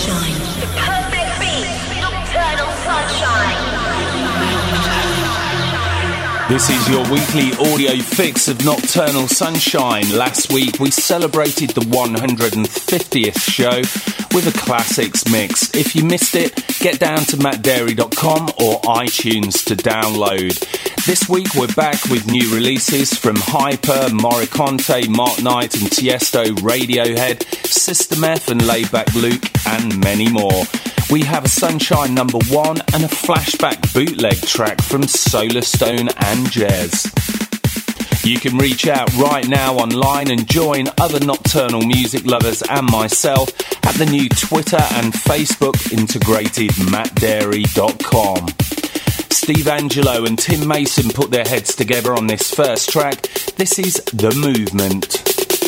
Sunshine. The perfect beat, Nocturnal Sunshine. This is your weekly audio fix of Nocturnal Sunshine. Last week we celebrated the 150th show with a classics mix. If you missed it, get down to mattdarey.com or iTunes to download. This week we're back with new releases from Hyper, Mory Kanté, Mark Knight and Tiesto, Radiohead, System F and Laidback Luke, and many more. We have a Sunshine number one and a flashback bootleg track from Solarstone and Jazz. You can reach out right now online and join other nocturnal music lovers and myself at the new Twitter and Facebook integrated mattdarey.com. Steve Angello and Tim Mason put their heads together on this first track. This is The Movement.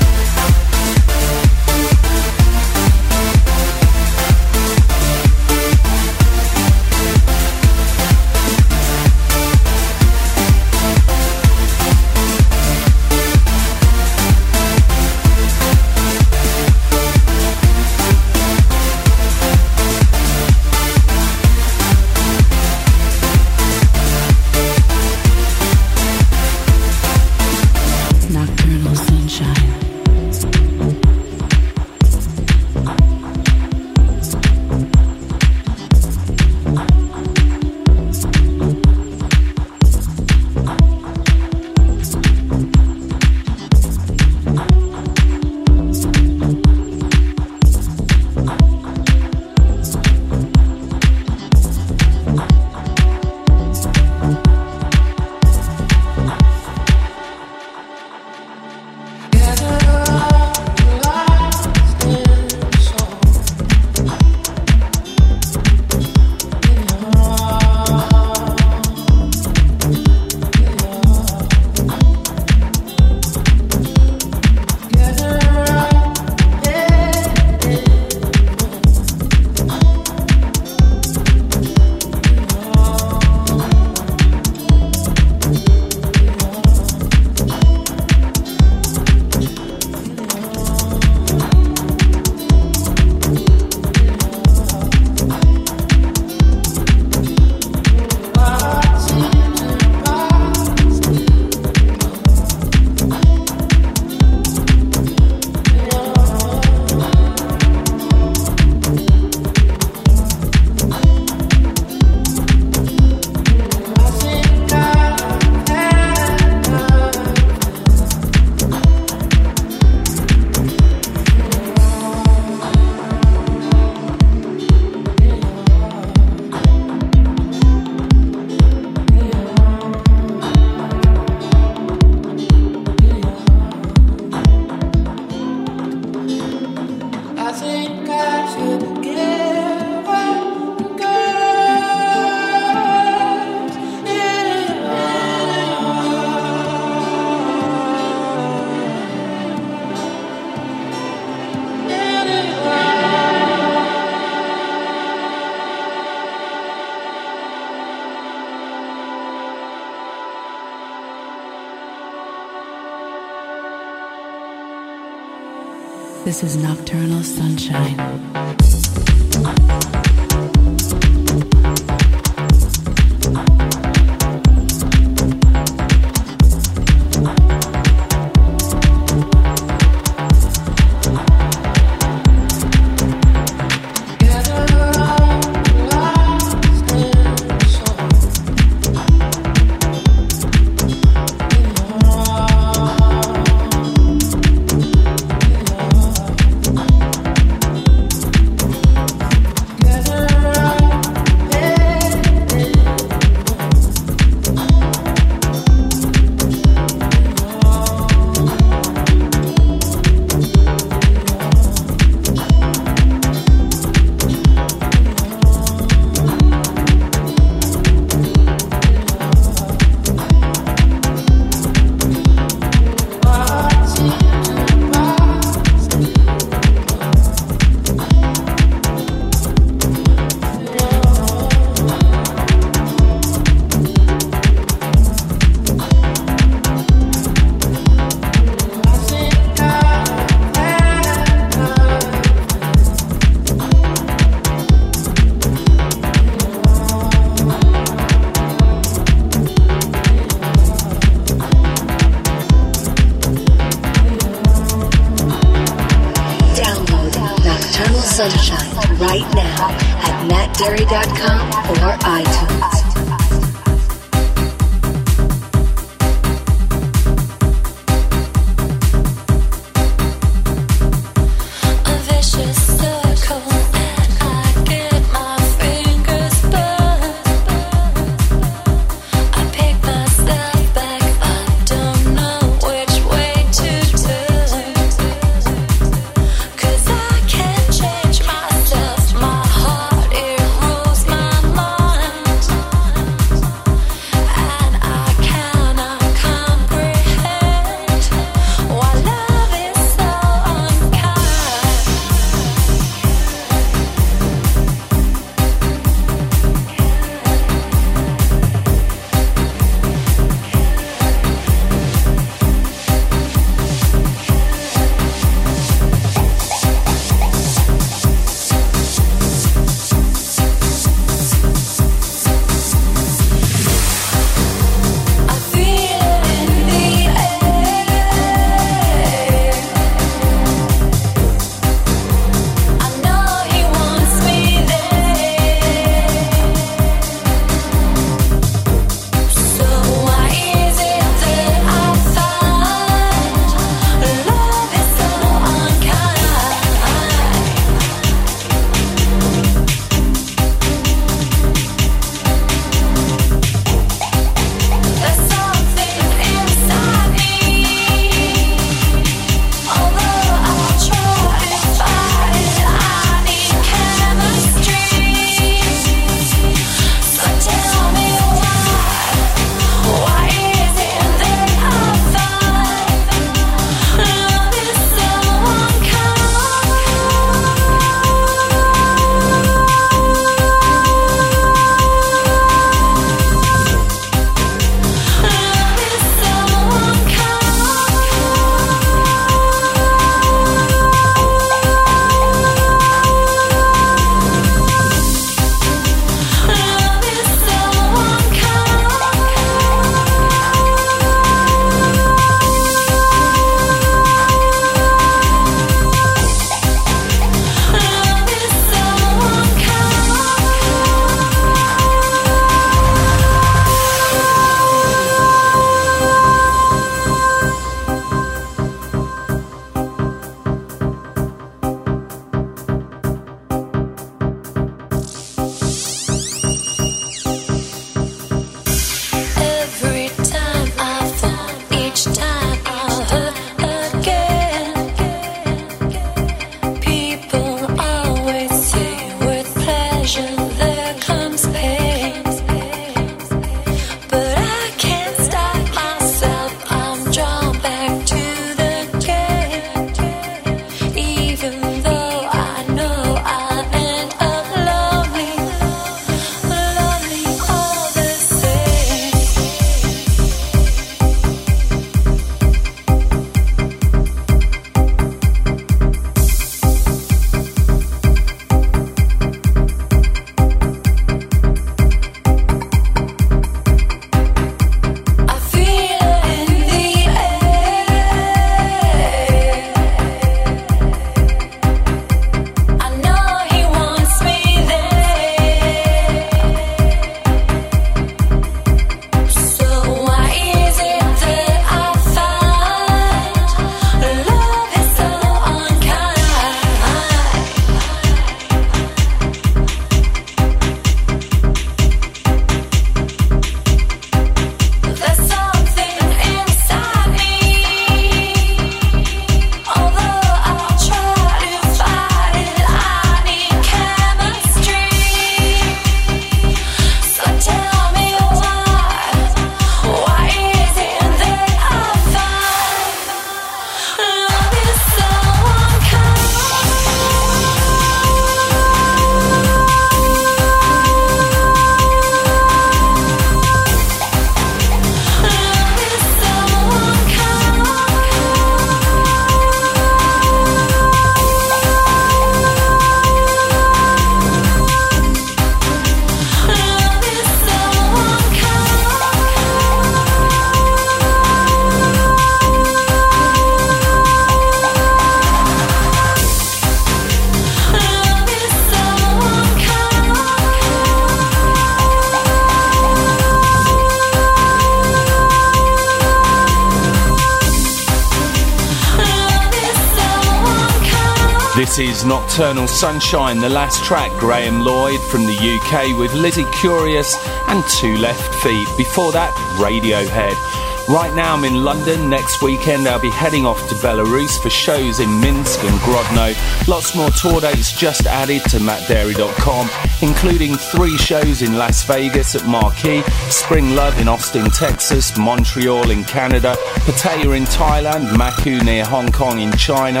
This is Nocturnal Sunshine, the last track, Graham Lloyd from the UK with Lizzie Curious and Two Left Feet. Before that, Radiohead. Right now I'm in London. Next weekend I'll be heading off to Belarus for shows in Minsk and Grodno. Lots more tour dates just added to mattdarey.com, including three shows in Las Vegas at Marquee, Spring Love in Austin, Texas, Montreal in Canada, Pattaya in Thailand, Macau near Hong Kong in China,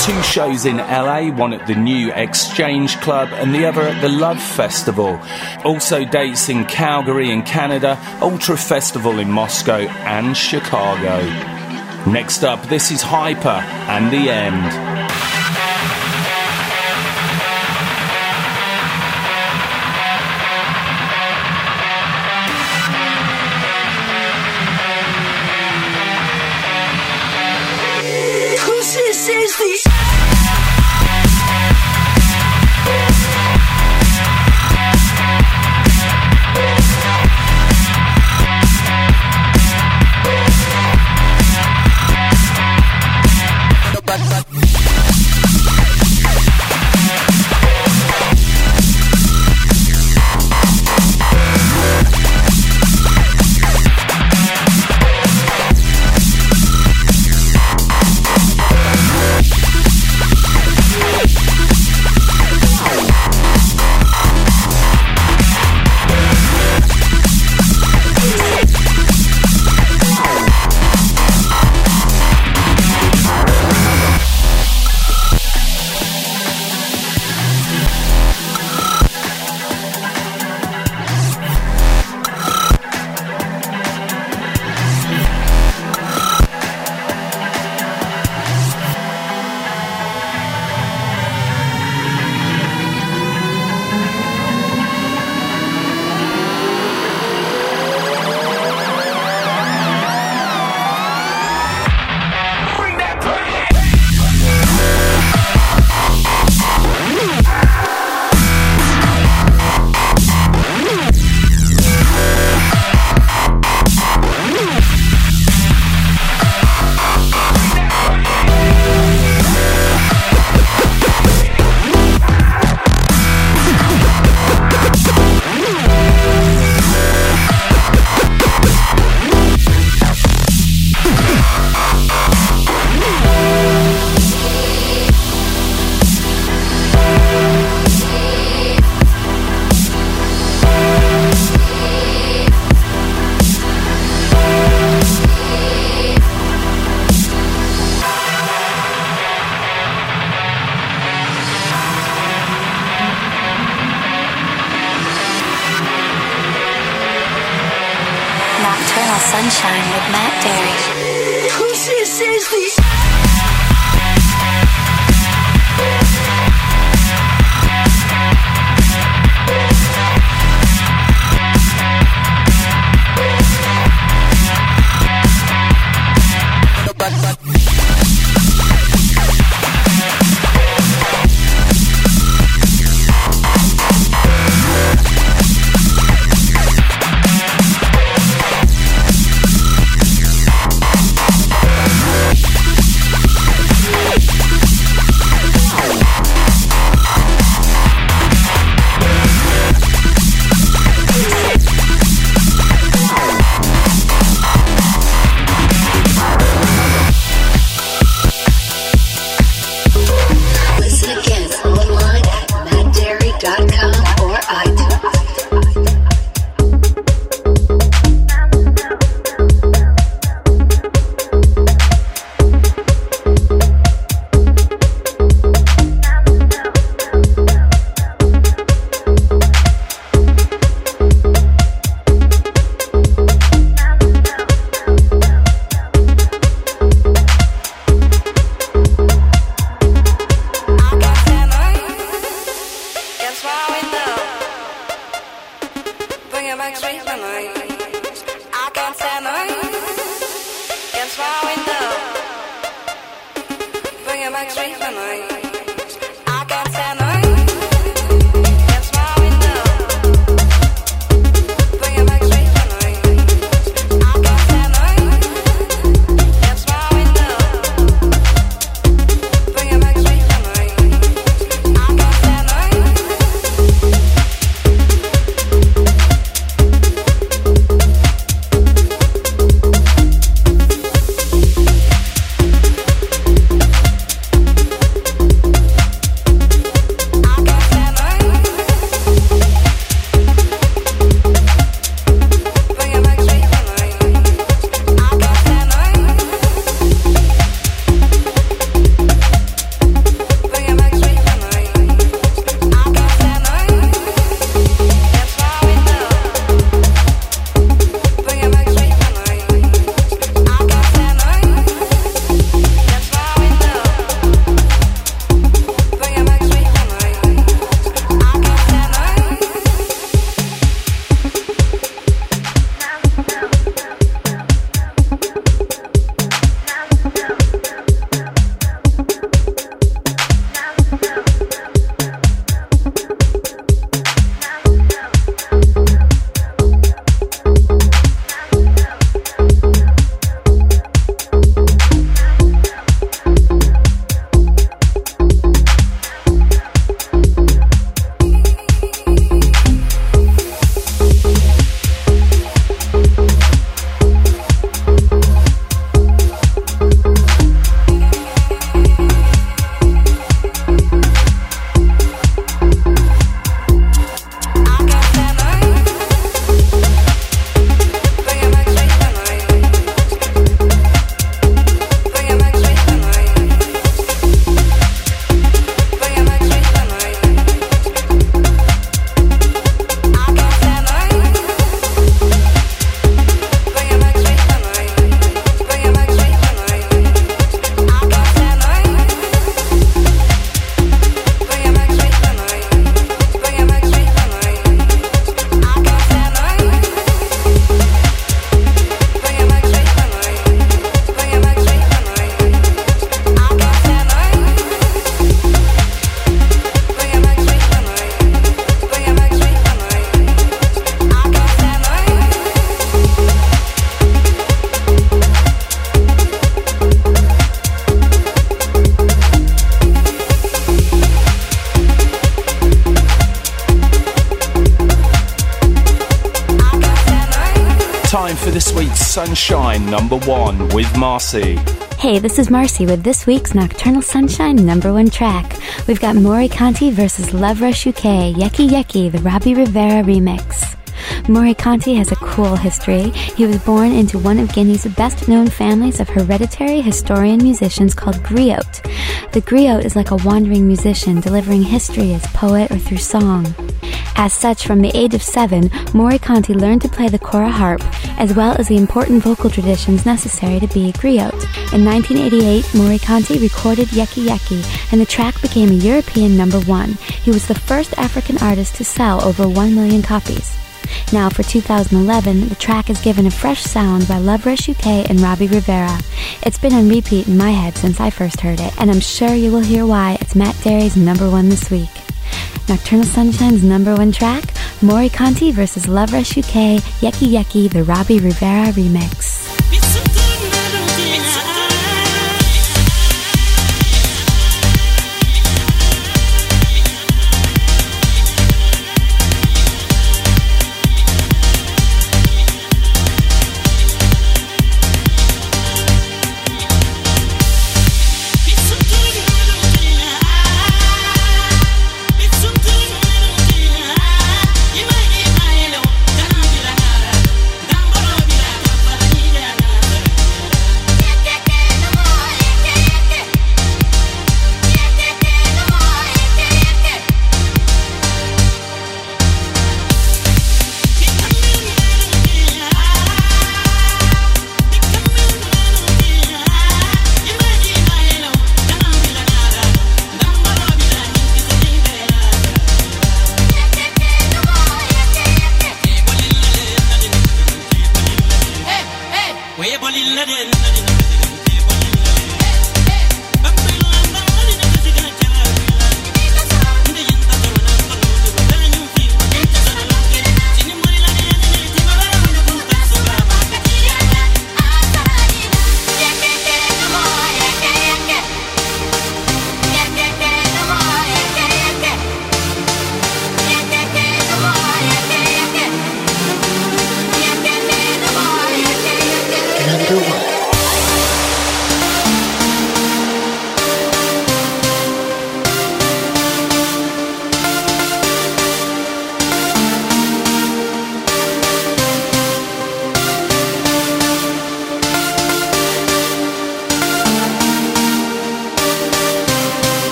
two shows in LA, one at the new Exchange Club and the other at the Love Festival. Also dates in Calgary in Canada, Ultra Festival in Moscow and Chicago. Next up, this is Hyper and the End. Time for this week's Sunshine number one with Marcy. Hey, this is Marcy with this week's Nocturnal Sunshine number one track. We've got Mory Kanté versus Love Rush UK, Yeke Yeke, the Robbie Rivera remix. Mory Kanté has a cool history. He was born into one of Guinea's best known families of hereditary historian musicians called griot. The griot is like a wandering musician delivering history as poet or through song. As such, from the age of seven, Mory learned to play the kora harp, as well as the important vocal traditions necessary to be a griot. In 1988, Mory recorded Yeke Yeke, and the track became a European number one. He was the first African artist to sell over 1 million copies. Now, for 2011, the track is given a fresh sound by Love Rush UK and Robbie Rivera. It's been on repeat in my head since I first heard it, and I'm sure you will hear why it's Matt Darey's number one this week. Nocturnal Sunshine's number one track, Mory Kanté versus Love Rush UK, Yeke Yeke, the Robbie Rivera remix.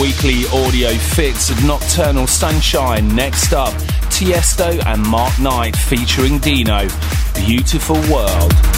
Weekly audio fix of Nocturnal Sunshine. Next up, Tiesto and Mark Knight featuring Dino. Beautiful World.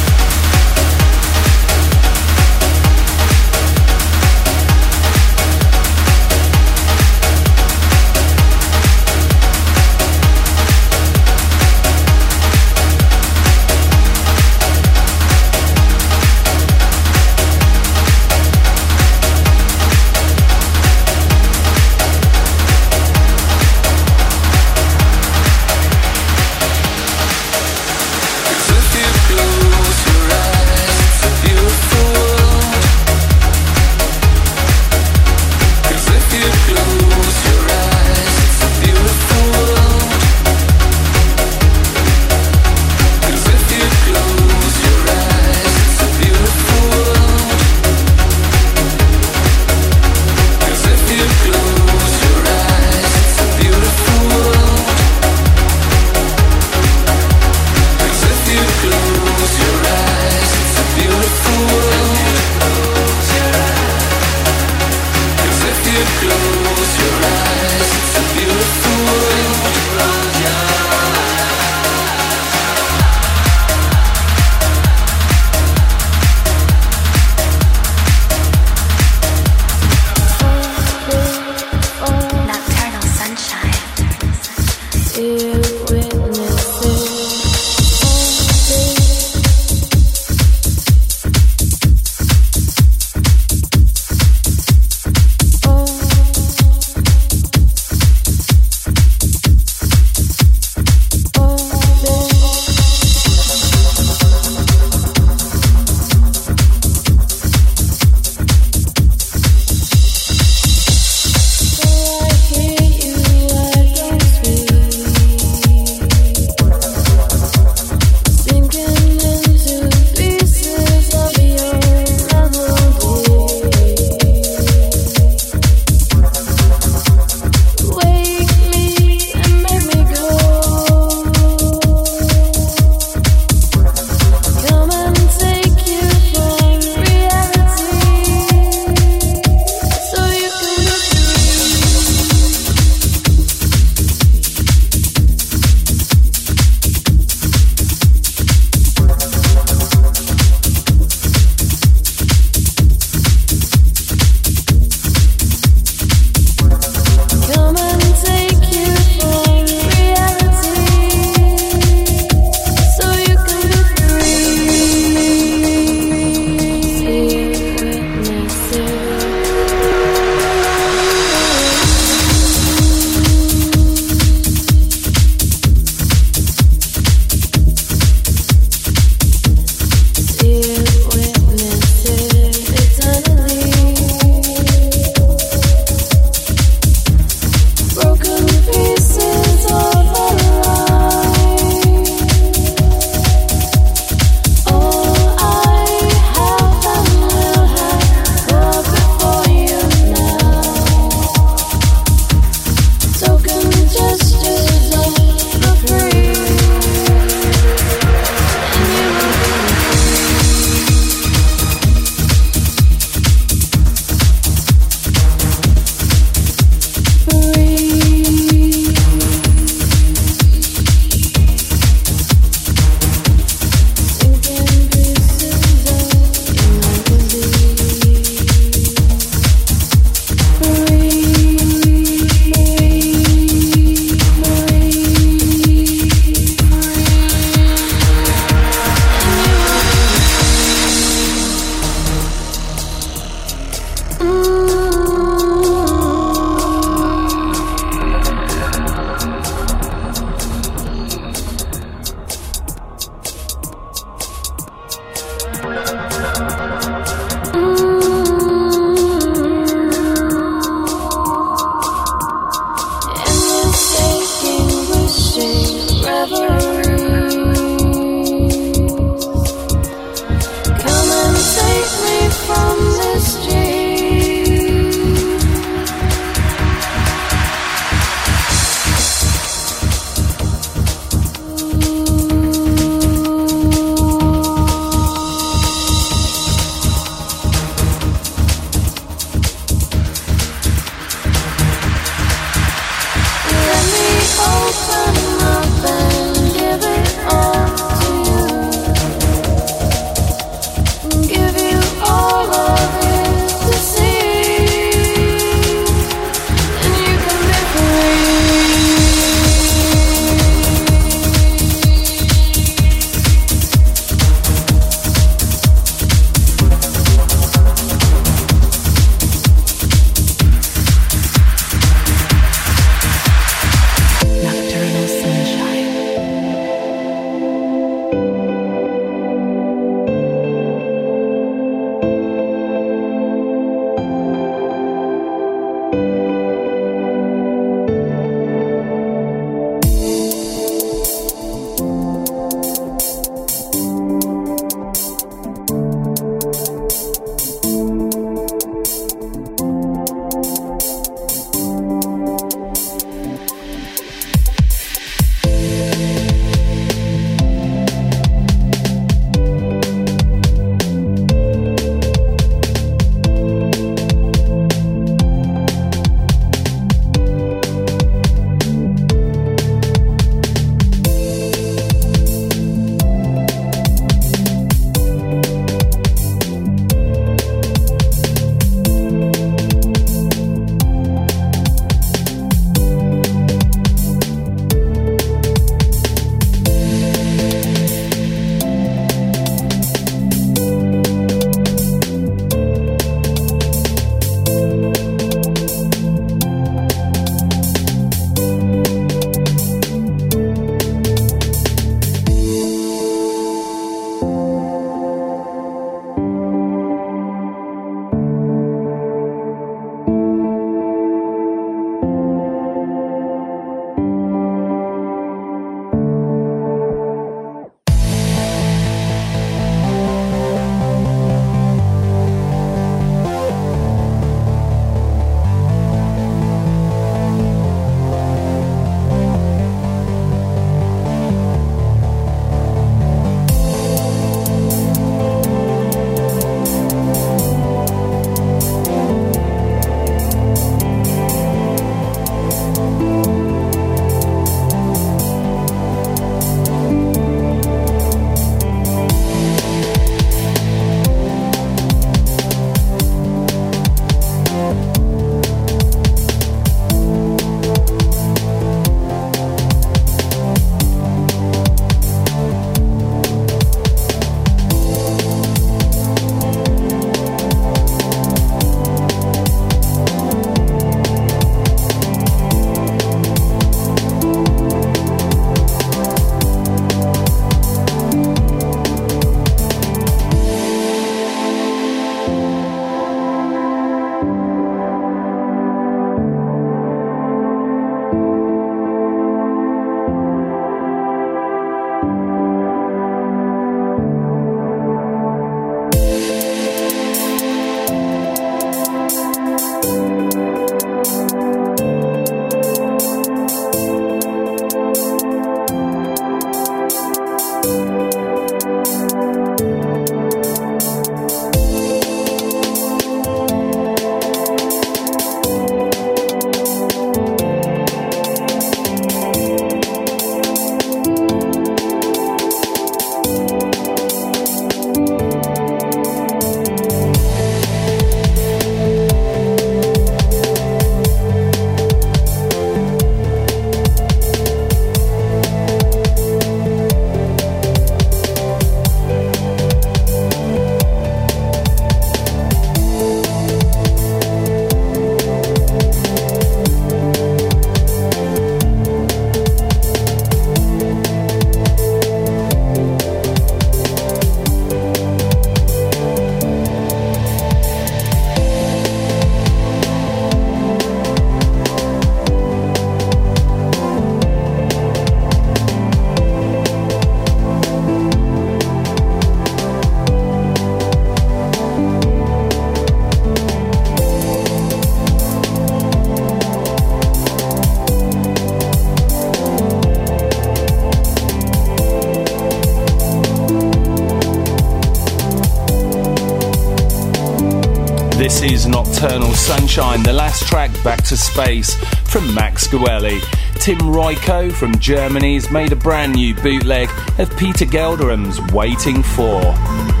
Sunshine, the last track Back to Space from Max Guelli. Tim Royko from Germany has made a brand new bootleg of Peter Gelderblom's Waiting For.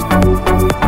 Thank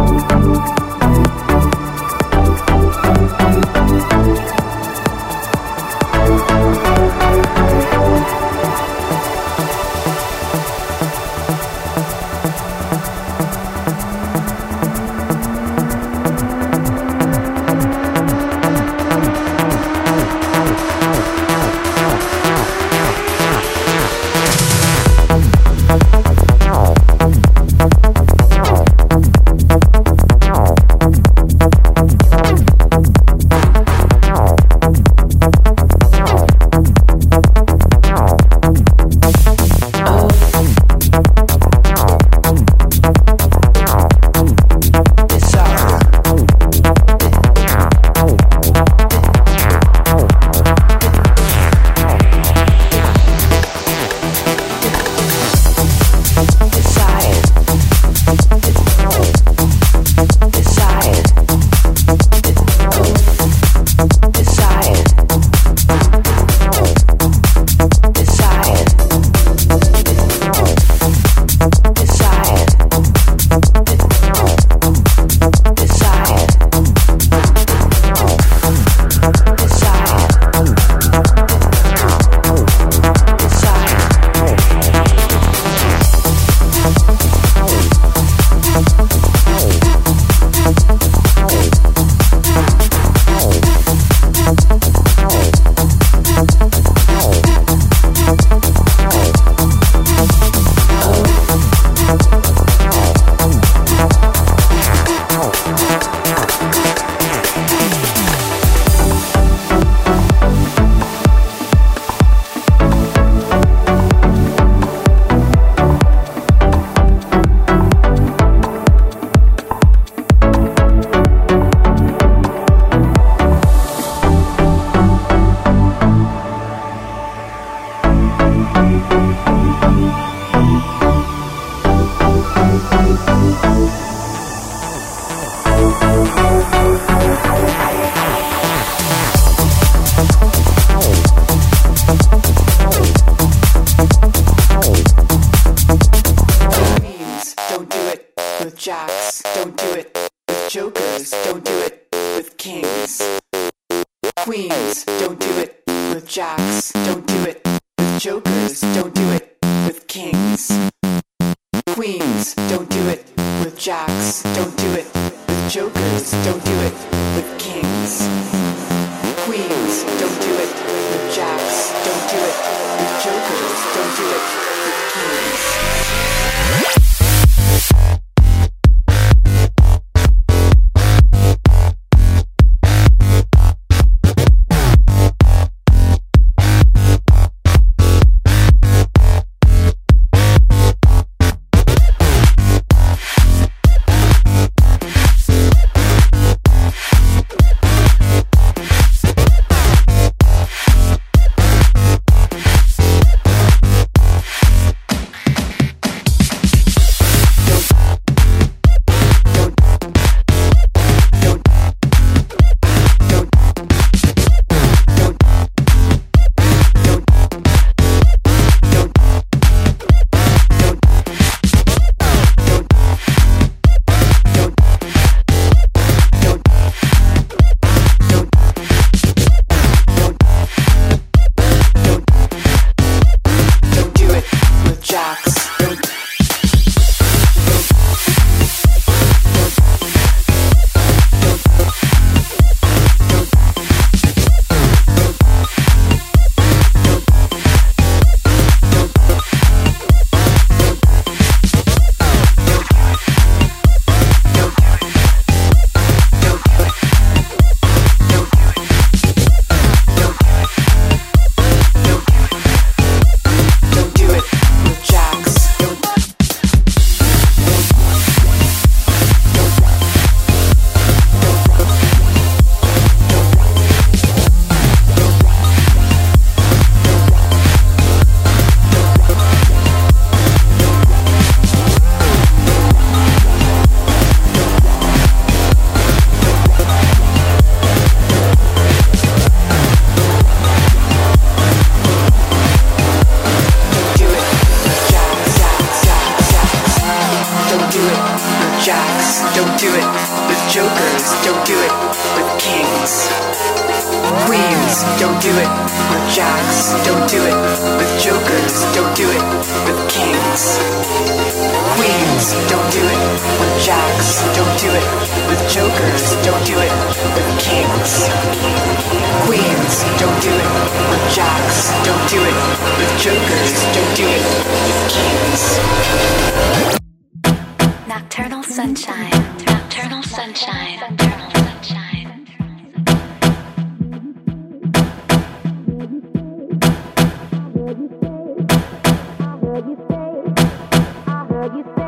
You say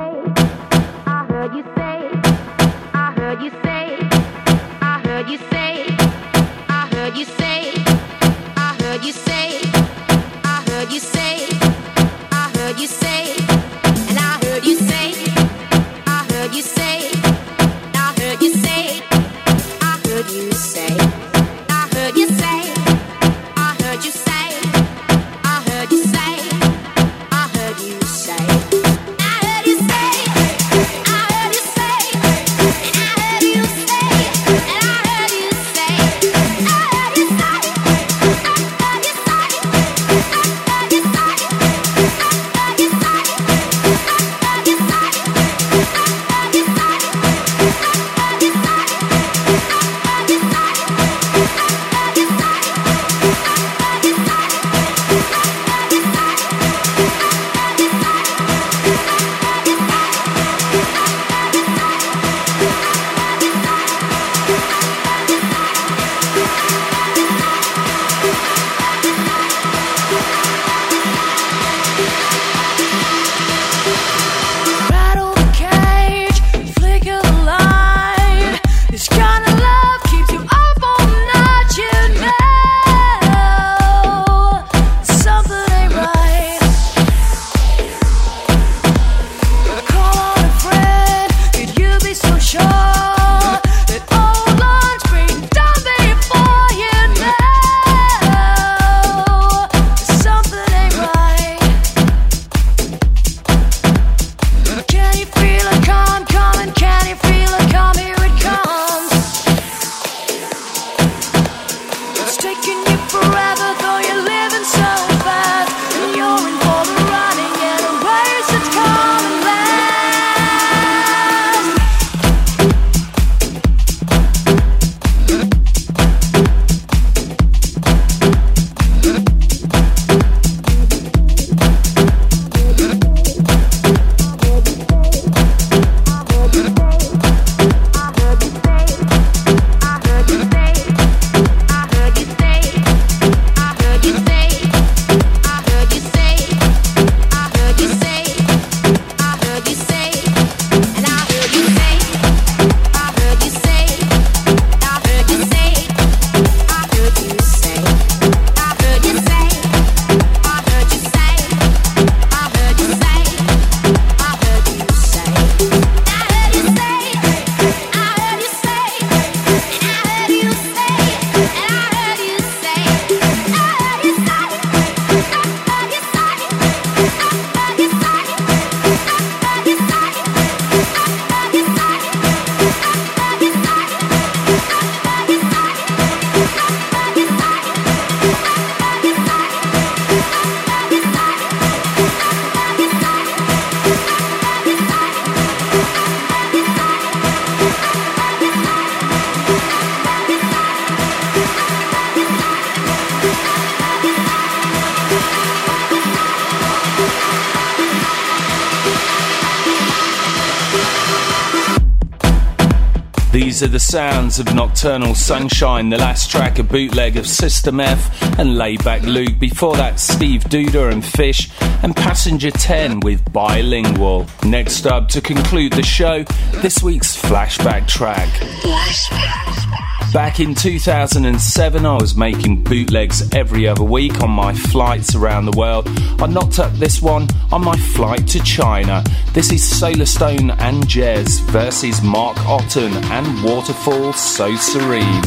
of Nocturnal Sunshine, the last track, a bootleg of System F and Laidback Luke. Before that, Steve Duda and Fish, and Passenger 10 with Bilingual. Next up, to conclude the show, this week's flashback track. Back in 2007, I was making bootlegs every other week on my flights around the world. I knocked up this one on my flight to China. This is Solarstone and JES versus Mark Otten and Waterfall So Serene.